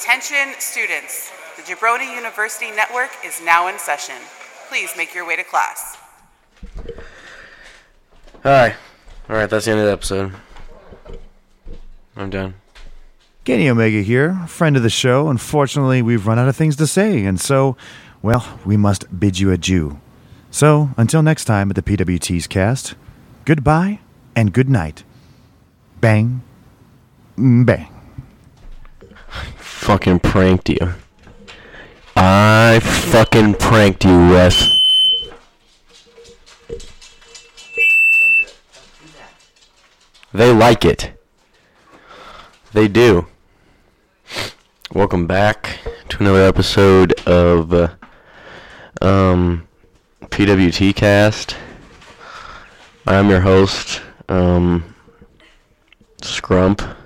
Attention students, the Jabroni University Network is now in session. Please make your way to class. Hi. Alright, that's the end of the episode. I'm done. Kenny Omega here, friend of the show. Unfortunately, we've run out of things to say, and so, well, we must bid you adieu. So, until next time at the PWT's cast, goodbye and good night. Bang. mm, Bang. Fucking pranked you. I fucking pranked you, Wes. They like it. They do. Welcome back to another episode of uh, um, PWT Cast. I'm your host, um, Scrump.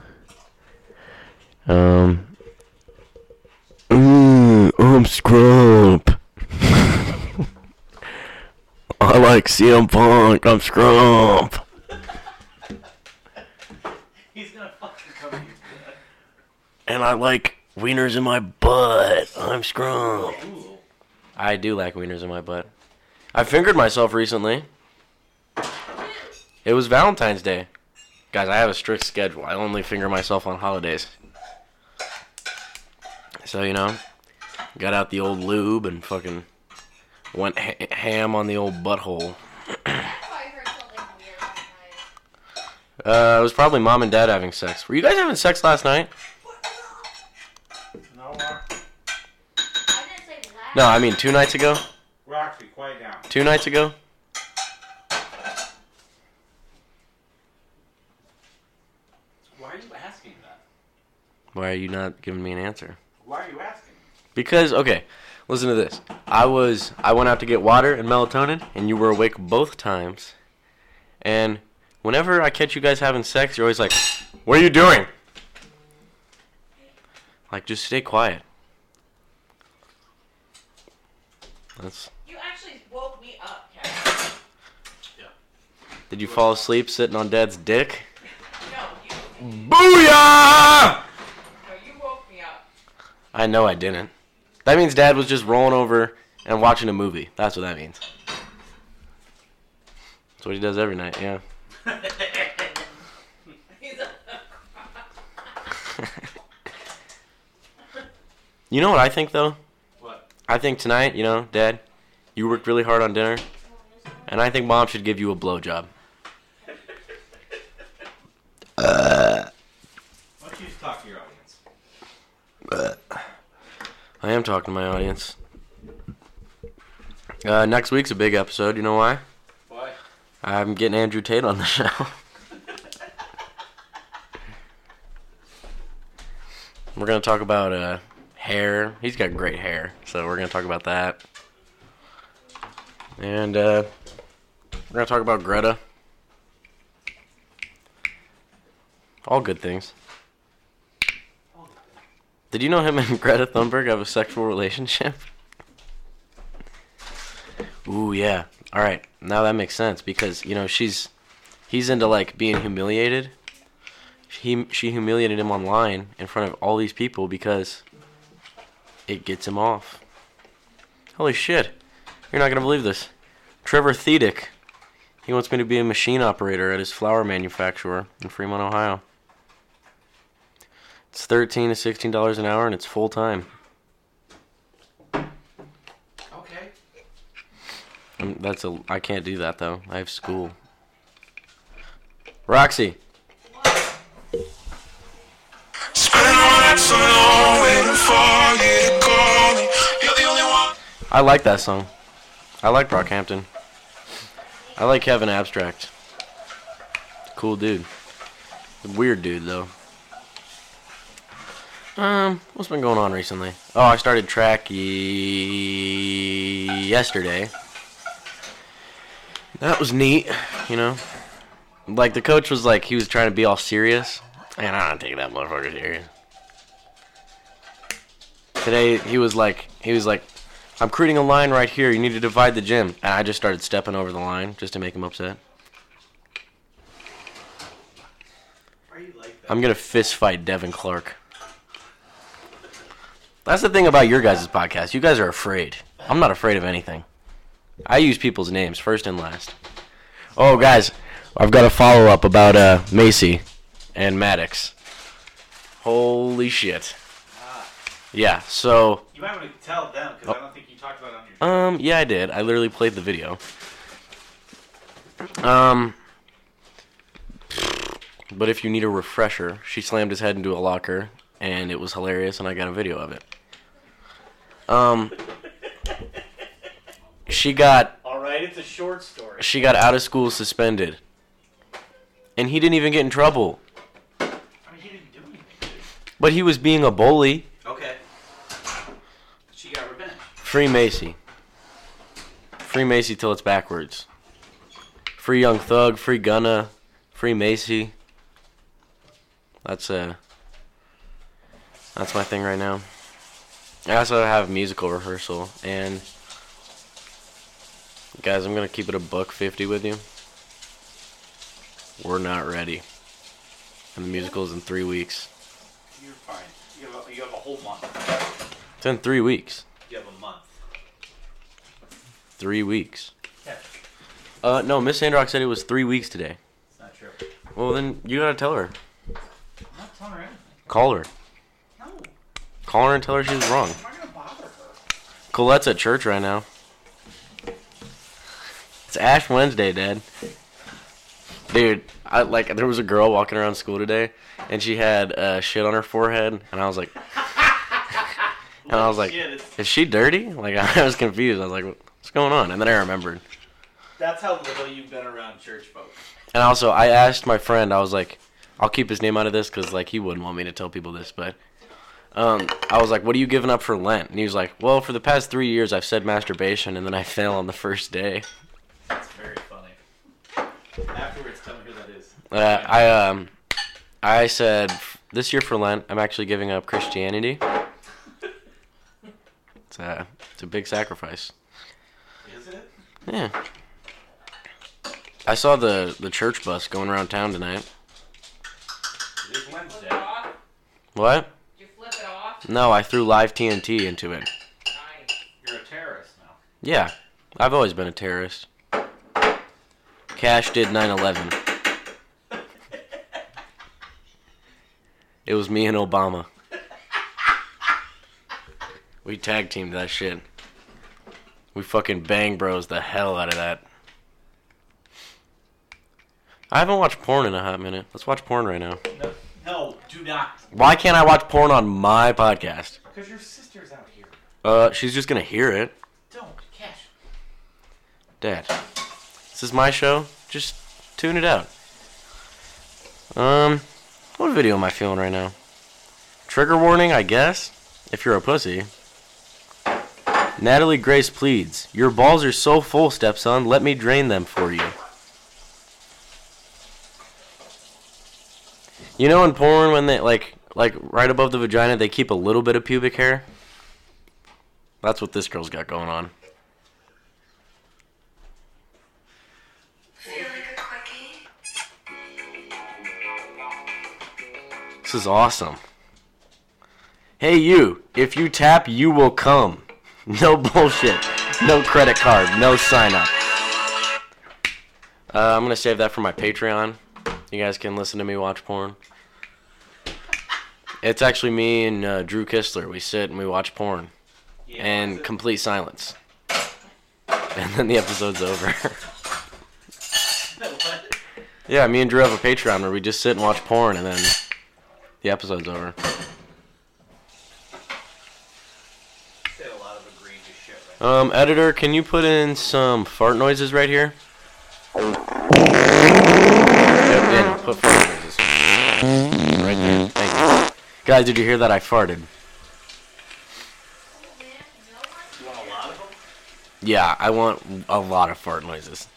Um, Ooh, I'm Scrump. I like CM Punk. I'm Scrump. He's gonna fucking come here. And I like wieners in my butt. I'm Scrump. I do like wieners in my butt. I fingered myself recently. It was Valentine's Day. Guys, I have a strict schedule. I only finger myself on holidays. So, you know, got out the old lube and fucking went ha- ham on the old butthole. Uh, it was probably mom and dad having sex. Were you guys having sex last night? No, No, I mean two nights ago. Roxy, quiet down. Two nights ago. Why are you asking that? Why are you not giving me an answer? Why are you asking? Because okay, listen to this. I was I went out to get water and melatonin, and you were awake both times. And whenever I catch you guys having sex, you're always like, "What are you doing?" Like, just stay quiet. That's. You actually woke me up, Kevin. Yeah. Did you fall asleep sitting on Dad's dick? No, you, Booyah! no, you woke me up. I know I didn't. That means Dad was just rolling over and watching a movie. That's what that means. That's what he does every night. Yeah. You know what I think though? What? I think tonight, you know, Dad, you worked really hard on dinner, and I think Mom should give you a blowjob. Why don't you just talk to your audience? I am talking to my audience. Uh, next week's a big episode. You know why? Why? I'm getting Andrew Tate on the show. we're gonna talk about uh, hair. He's got great hair, so we're gonna talk about that. And uh, we're gonna talk about Greta. All good things. Did you know him and Greta Thunberg have a sexual relationship? Ooh, yeah. All right. Now that makes sense because, you know, she's he's into like being humiliated. He she humiliated him online in front of all these people because it gets him off. Holy shit. You're not going to believe this. Trevor Thedick. He wants me to be a machine operator at his flower manufacturer in Fremont, Ohio. It's 13 to 16 dollars an hour and it's full time. Okay. Um, that's a. I can't do that though. I have school. Roxy. I like that song. I like Brockhampton. I like Kevin Abstract. Cool dude. Weird dude though. Um, what's been going on recently? Oh, I started track yesterday. That was neat, you know. Like the coach was like he was trying to be all serious, and I don't take that motherfucker serious. Today he was like he was like, I'm creating a line right here. You need to divide the gym, and I just started stepping over the line just to make him upset. Why are you like that? I'm gonna fist fight Devin Clark. That's the thing about your guys' podcast. You guys are afraid. I'm not afraid of anything. I use people's names first and last. Oh, guys, I've got a follow up about uh, Macy and Maddox. Holy shit. Yeah, so You might want to tell them because I don't think you talked about it on your. Um, yeah, I did. I literally played the video. Um, but if you need a refresher, she slammed his head into a locker, and it was hilarious, and I got a video of it. Um, she got All right, it's a short story. she got out of school suspended, and he didn't even get in trouble. I mean, he didn't do anything. But he was being a bully. Okay. She got revenge. Free Macy. Free Macy till it's backwards. Free Young Thug, free Gunna, free Macy. That's uh That's my thing right now. I also have musical rehearsal and guys, I'm gonna keep it a buck fifty with you. We're not ready. And the musical's in three weeks. You're fine. You have a, you have a whole month. It's in three weeks. You have a month. Three weeks. Yeah. Uh no, Miss Sandrock said it was three weeks today. It's not true. Well then you gotta tell her. I'm not telling her anything. Call her. Call her and tell her she was wrong. I'm not gonna bother her. Colette's at church right now. It's Ash Wednesday, Dad. Dude, I like there was a girl walking around school today, and she had uh, shit on her forehead, and I was like, and I was like, is she dirty? Like I was confused. I was like, what's going on? And then I remembered. That's how little you've been around church folks. And also, I asked my friend. I was like, I'll keep his name out of this because like he wouldn't want me to tell people this, but. Um, I was like, "What are you giving up for Lent?" And he was like, "Well, for the past three years, I've said masturbation, and then I fail on the first day." That's very funny. Afterwards, tell me who that is. Uh, I um, I said this year for Lent, I'm actually giving up Christianity. It's a it's a big sacrifice. Is it? Yeah. I saw the the church bus going around town tonight. It is Wednesday. off? What? Did you flip it off? No, I threw live TNT into it. You're a terrorist now. Yeah, I've always been a terrorist. Cash did 9/11. It was me and Obama. We tag teamed that shit. We fucking bang bros the hell out of that. I haven't watched porn in a hot minute. Let's watch porn right now. No, no, do not. Why can't I watch porn on my podcast? Because your sister's out here. Uh, she's just gonna hear it. Don't, Cash. Dad, this is my show. Just tune it out. Um, what video am I feeling right now? Trigger warning, I guess. If you're a pussy. Natalie Grace pleads, Your balls are so full, stepson. Let me drain them for you. You know in porn when they like like right above the vagina they keep a little bit of pubic hair? That's what this girl's got going on. This is awesome. Hey you, if you tap, you will come. No bullshit. No credit card. No sign up. Uh, I'm gonna save that for my Patreon. You guys can listen to me watch porn. It's actually me and uh, Drew Kistler. We sit and we watch porn Yeah, and complete silence. And then the episode's over. what? yeah, me and Drew have a Patreon where we just sit and watch porn and then the episode's over. Said a lot of egregious shit right Um, editor, can you put in some fart noises right here? Put fart noises. Right there. Thank you. Guys, did you hear that I farted? Yeah, I want a lot of fart noises.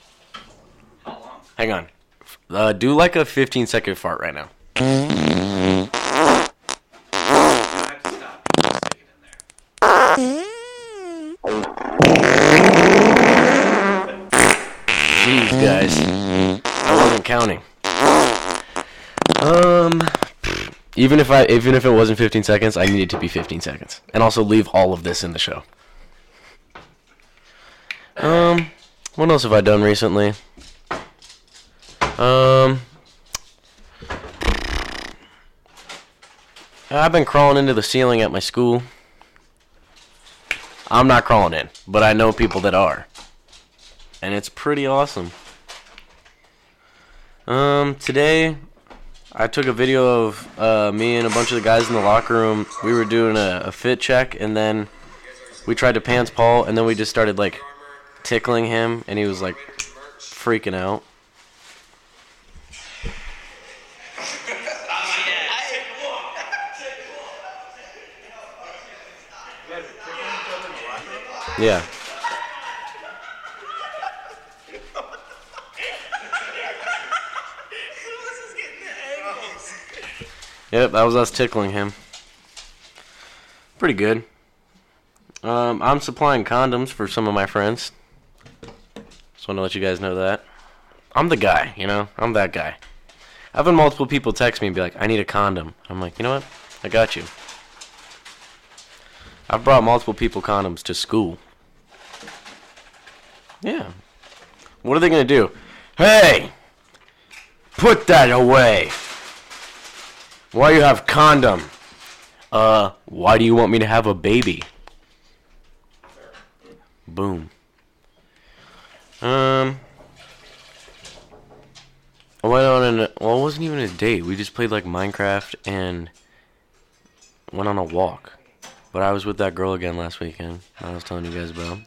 How long? Hang on. Uh, do like a 15 second fart right now. Jeez, guys. I wasn't counting. Um, Even if I, even if it wasn't 15 seconds, I need it to be 15 seconds, and also leave all of this in the show. Um, what else have I done recently? Um, I've been crawling into the ceiling at my school. I'm not crawling in, but I know people that are, and it's pretty awesome. Um, today I took a video of uh, me and a bunch of the guys in the locker room. We were doing a, a fit check, and then we tried to pants Paul, and then we just started like tickling him, and he was like freaking out. Yeah. Yep, that was us tickling him. Pretty good. Um, I'm supplying condoms for some of my friends. Just want to let you guys know that. I'm the guy, you know? I'm that guy. I've had multiple people text me and be like, I need a condom. I'm like, you know what? I got you. I've brought multiple people condoms to school. Yeah. What are they going to do? Hey! Put that away! Why you have condom? Uh, why do you want me to have a baby? Boom. Um. I went on an well, it wasn't even a date. We just played like Minecraft and went on a walk. But I was with that girl again last weekend. I was telling you guys about.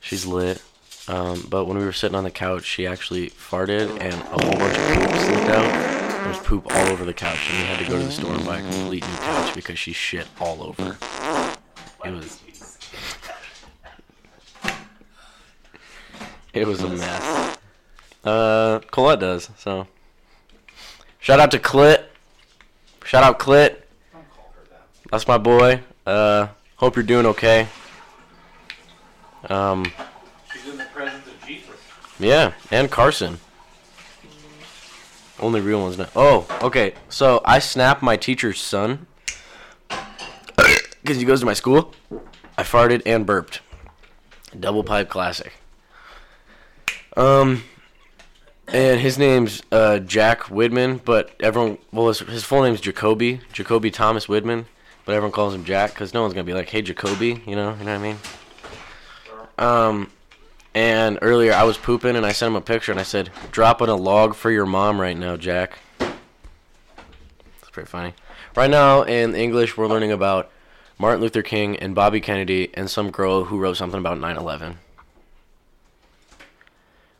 She's lit. Um, but when we were sitting on the couch, she actually farted and a whole bunch of poop slipped out. There was poop all over the couch, and we had to go to the store and buy a complete new couch because she shit all over. It was. It was a mess. Uh, Colette does so. Shout out to Clit. Shout out Clit. That's my boy. Uh, hope you're doing okay. Um, She's in the presence of Jesus. yeah, and Carson. Only real ones now. Oh, okay. So I snapped my teacher's son because he goes to my school. I farted and burped. Double pipe classic. Um, and his name's uh, Jack Widman, but everyone, well, his, his full name's Jacoby, Jacoby Thomas Widman, but everyone calls him Jack because no one's gonna be like, "Hey, Jacoby," you know, you know what I mean? Um, and earlier I was pooping and I sent him a picture and I said, "Dropping a log for your mom right now, Jack." It's pretty funny. Right now in English, we're learning about Martin Luther King and Bobby Kennedy and some girl who wrote something about 9/11.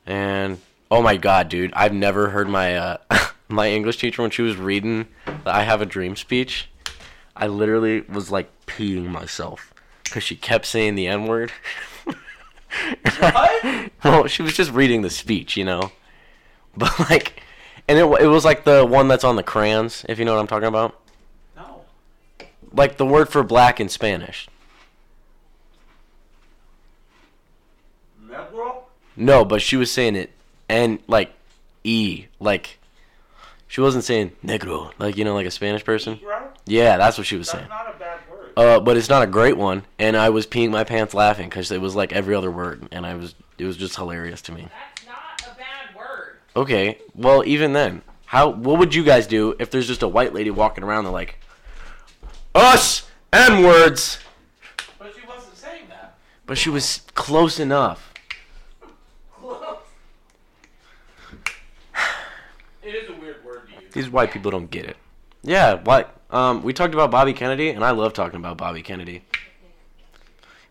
And oh my god, dude, I've never heard my uh, my English teacher when she was reading the "I Have a Dream" speech. I literally was like peeing myself because she kept saying the N word. What? well, she was just reading the speech, you know. But like, and it it was like the one that's on the crayons, if you know what I'm talking about. No. Like the word for black in Spanish. Negro? No, but she was saying it and like e like she wasn't saying negro like you know like a Spanish person. Negro? Yeah, that's what she was That's saying. Not a bad word. Uh, but it's not a great one, and I was peeing my pants laughing because it was like every other word, and I was it was just hilarious to me. That's not a bad word. Okay, well even then, how what would you guys do if there's just a white lady walking around They're like us n words, but she wasn't saying that. but she was close enough. Close. it is a weird word to use. These white people don't get it. Yeah, what? Um, we talked about Bobby Kennedy, and I love talking about Bobby Kennedy.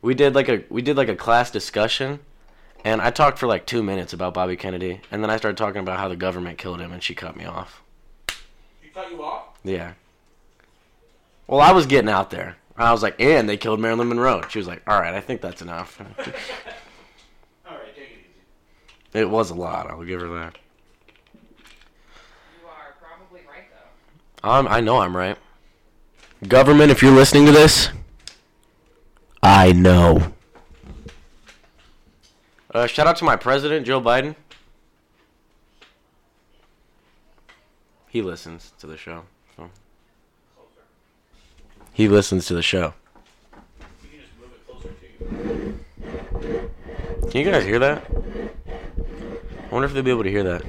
We did like a we did like a class discussion, and I talked for like two minutes about Bobby Kennedy, and then I started talking about how the government killed him, and she cut me off. She cut you off? Yeah. Well, I was getting out there. I was like, and they killed Marilyn Monroe. She was like, all right, I think that's enough. Alright, take it easy. it was a lot. I'll give her that. You are probably right Um, I know I'm right. Government, if you're listening to this, I know. Uh, shout out to my president, Joe Biden. He listens to the show. So. He listens to the show. Can you guys hear that? I wonder if they'll be able to hear that.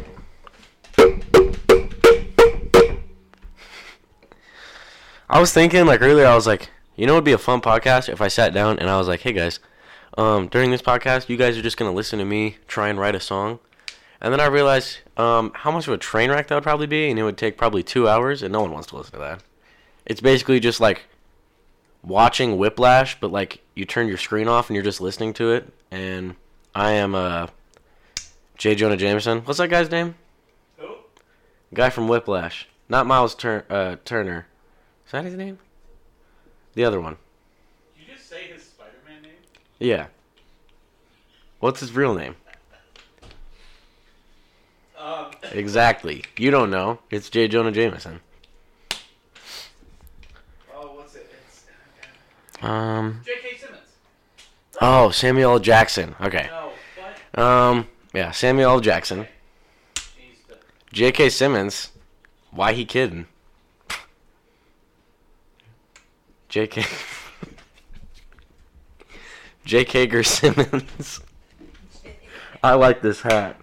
I was thinking like earlier. I was like, you know, it'd be a fun podcast if I sat down and I was like, hey guys, um, during this podcast, you guys are just gonna listen to me try and write a song. And then I realized um, how much of a train wreck that would probably be, and it would take probably two hours, and no one wants to listen to that. It's basically just like watching Whiplash, but like you turn your screen off and you're just listening to it. And I am uh, J. Jonah Jameson. What's that guy's name? Who? Guy from Whiplash, not Miles Tur- uh, Turner. Is that his name? The other one. Did you just say his Spider-Man name? Yeah. What's his real name? Um, Exactly. You don't know. It's J. Jonah Jameson. oh, what's it? It's Um. J.K. Simmons. Oh, Samuel L. Jackson. Okay. No, what? Um. Yeah, Samuel L. Jackson. J.K. Simmons. Why he kidding? J.K. J.K. Ger Simmons. I like this hat.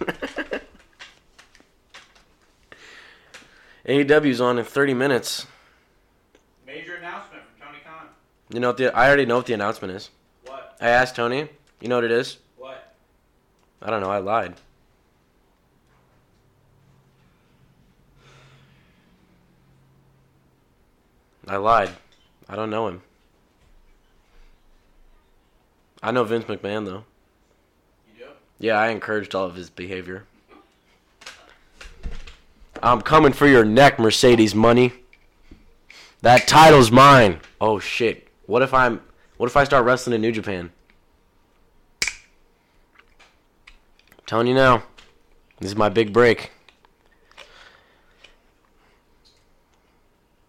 AEW's on in 30 minutes. Major announcement from Tony Khan. You know what the I already know what the announcement is. What? I asked Tony. You know what it is? What? I don't know. I lied. I lied. I don't know him. I know Vince McMahon though. You do? Yeah, I encouraged all of his behavior. I'm coming for your neck, Mercedes money. That title's mine. Oh shit. What if I'm what if I start wrestling in New Japan? I'm telling you now. This is my big break.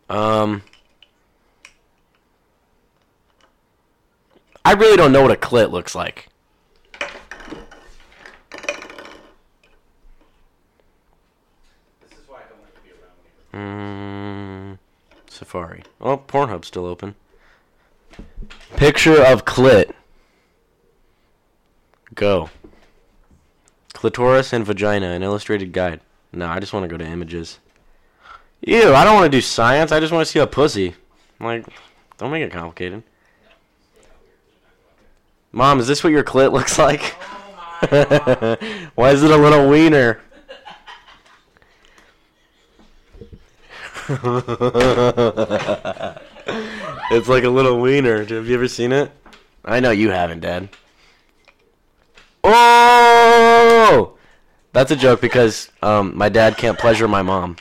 Um I really don't know what a clit looks like. This is why I don't like to be around when Mm, Safari. Oh, Pornhub's still open. Picture of clit. Go. Clitoris and vagina, an illustrated guide. No, I just want to go to images. Ew, I don't want to do science. I just want to see a pussy. Like, don't make it complicated. Mom, is this what your clit looks like? Oh. Why is it a little wiener? it's like a little wiener. Have you ever seen it? I know you haven't, Dad. Oh! That's a joke because um, my dad can't pleasure my mom.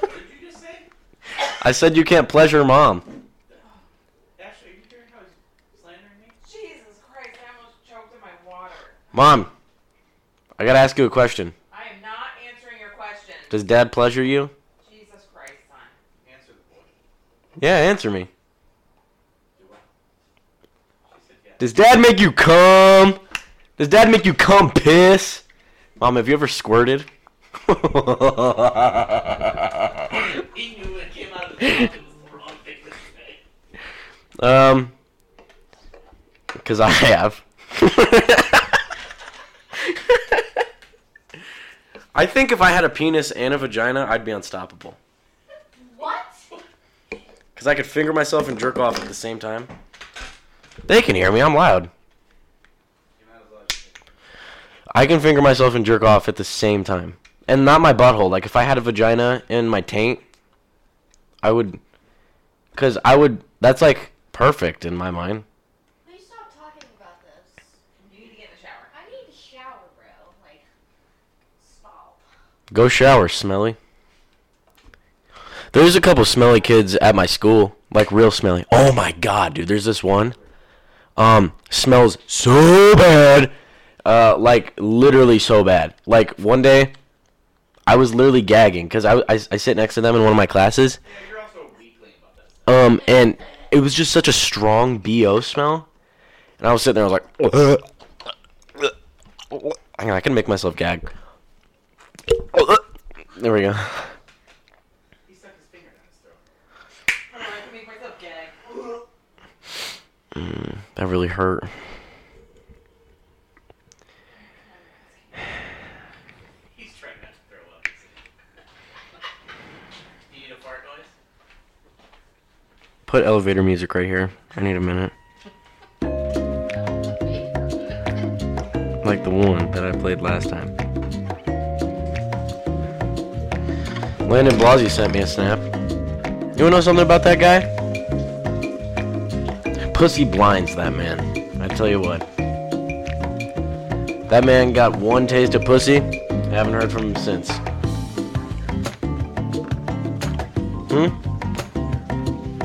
What did you just say? I said you can't pleasure mom. Ashley, are you hearing how he's slandering me? Jesus Christ, I almost choked in my water. Mom, I gotta ask you a question. I am not answering your question. Does dad pleasure you? Jesus Christ, son. Answer the boy. Yeah, answer me. Do I? She said yes. Does dad make you come? Does dad make you come piss? Mom, have you ever squirted? He knew it came out of his mouth it was the wrong thing to say. um, because I have. I think if I had a penis and a vagina, I'd be unstoppable. What? Because I could finger myself and jerk off at the same time. They can hear me. I'm loud. You're not as loud as you think. I can finger myself and jerk off at the same time. And not my butthole. Like, if I had a vagina in my taint, I would. Because I would. That's like perfect in my mind. Will you stop talking about this? You need to get in the shower. I need to shower, bro. Like, stop. Go shower, smelly. There's a couple smelly kids at my school, like real smelly. Oh my god, dude, there's this one. Um, smells so bad. Uh, like literally so bad. Like one day, I was literally gagging because I, I I sit next to them in one of my classes. Yeah, you're also about that. Um, and it was just such a strong bo smell, and I was sitting there. I was like, I can make myself gag. Oh, uh, there we go. Mm, that really hurt. He's trying not to throw up. you need a fart noise? Put elevator music right here. I need a minute. like the one that I played last time. Landon Blasey sent me a snap. You wanna know something about that guy? Pussy blinds that man. I tell you what. That man got one taste of pussy. Haven't heard from him since. Hmm?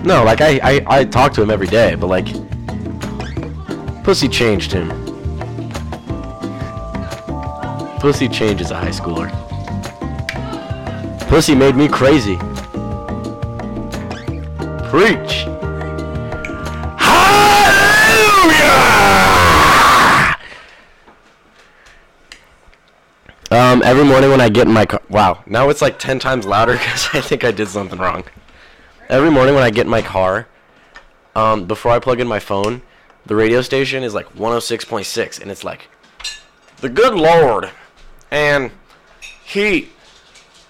No, like I, I, I talk to him every day, but like, pussy changed him. Pussy changes a high schooler. Pussy made me crazy. Preach. Hallelujah! Um, every morning when I get in my car, wow, now it's like 10 times louder because I think I did something wrong. Every morning when I get in my car, um, before I plug in my phone, the radio station is like 106.6, and it's like, the good Lord, and He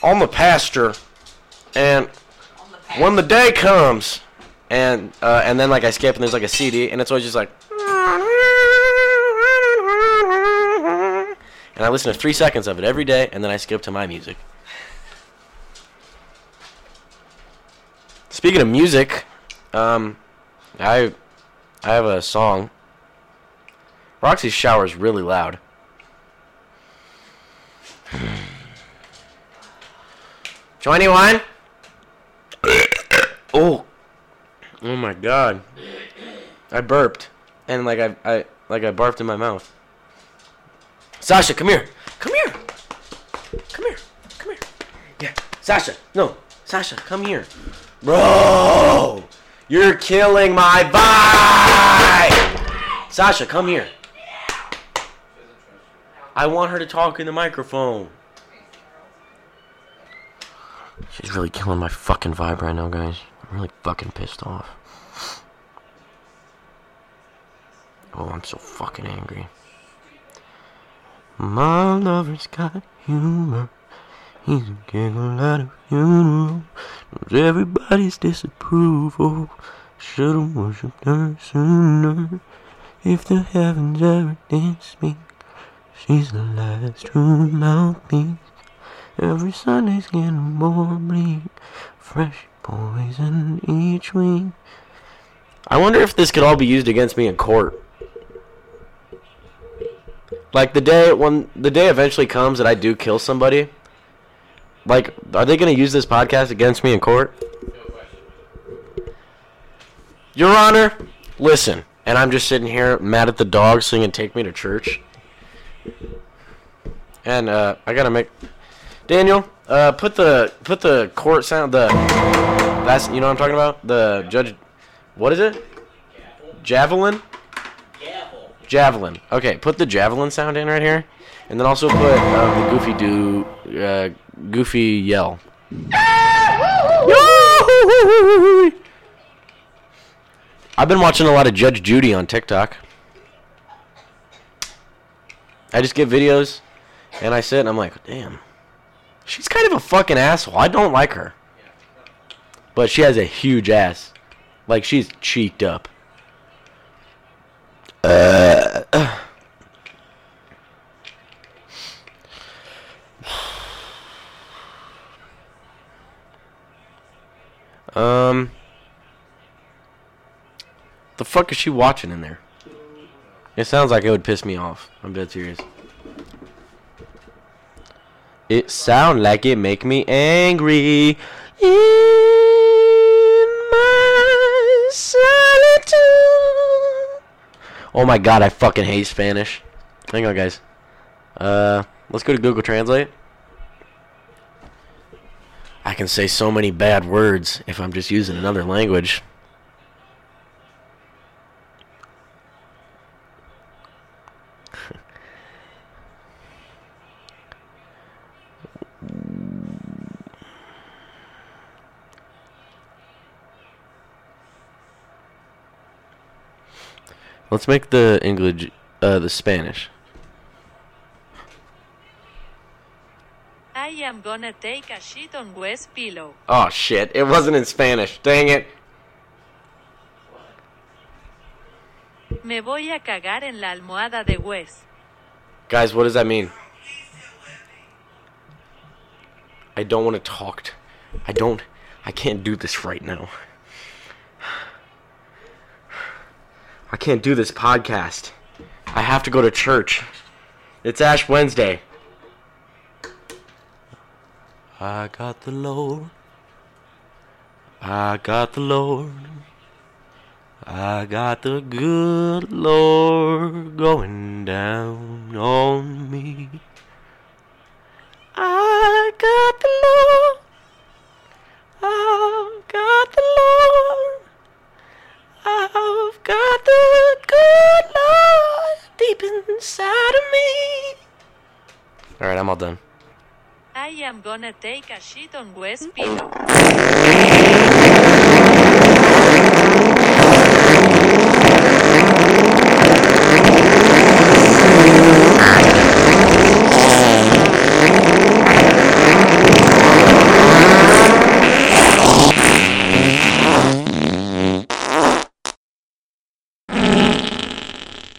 on the pasture, and when the day comes, and uh, and then like I skip, and there's like a CD, and it's always just like, and I listen to three seconds of it every day, and then I skip to my music. Speaking of music, um, I I have a song. Roxy's shower is really loud. Join anyone? oh, oh my god! I burped, and like I I like I barfed in my mouth. Sasha, come here, come here, come here, come here. Yeah, Sasha, no, Sasha, come here. Bro, you're killing my vibe. Sasha, come here. I want her to talk in the microphone. She's really killing my fucking vibe right now, guys. I'm really fucking pissed off. Oh, I'm so fucking angry. My lover's got humor. He's a giggle at a funeral. Knows everybody's disapproval. Should've worshipped her sooner. If the heavens ever did me, she's the last true mouthpiece. Every Sunday's getting more bleak. Fresh poison each week. I wonder if this could all be used against me in court. Like the day when the day eventually comes that I do kill somebody. Like, are they gonna use this podcast against me in court? Your Honor, listen. And I'm just sitting here mad at the dog singing "Take Me to Church." And uh, I gotta make Daniel, uh, put the put the court sound the that's you know what I'm talking about the judge. What is it? Javelin. Javelin. Okay, put the javelin sound in right here, and then also put uh, the goofy do uh, goofy yell. I've been watching a lot of Judge Judy on TikTok. I just get videos, and I sit and I'm like, damn. She's kind of a fucking asshole. I don't like her. But she has a huge ass. Like she's cheeked up. Uh, um The fuck is she watching in there? It sounds like it would piss me off. I'm dead serious. It sound like it make me angry in my solitude. Oh my god, I fucking hate Spanish. Hang on, guys. Uh, let's go to Google Translate. I can say so many bad words if I'm just using another language. Let's make the English, uh, the Spanish. I am gonna take a shit on Wes pillow. Oh shit! It wasn't in Spanish. Dang it! Me voy a cagar en la almohada de Wes. Guys, what does that mean? I don't want to talk. I don't. I can't do this right now. I can't do this podcast. I have to go to church. It's Ash Wednesday. I got the Lord. I got the Lord. I got the good Lord going down on me. I got the Lord. Inside of me. All right, I'm all done. I am gonna take a shit on Wes pillow.